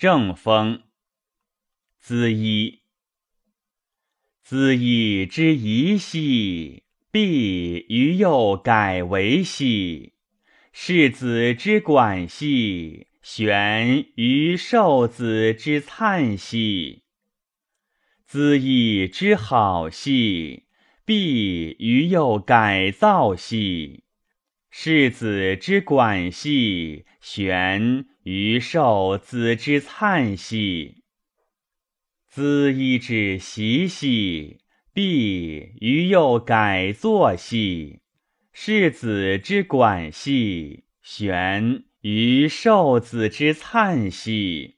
正风。子衣。子衣之宜兮，必于右改为兮；世子之管兮，玄于受子之灿兮。子衣之好兮，必于右改造兮；世子之管兮，玄于受子之灿兮。子衣之习兮，必于又改作兮；世子之管兮，玄于受子之灿兮。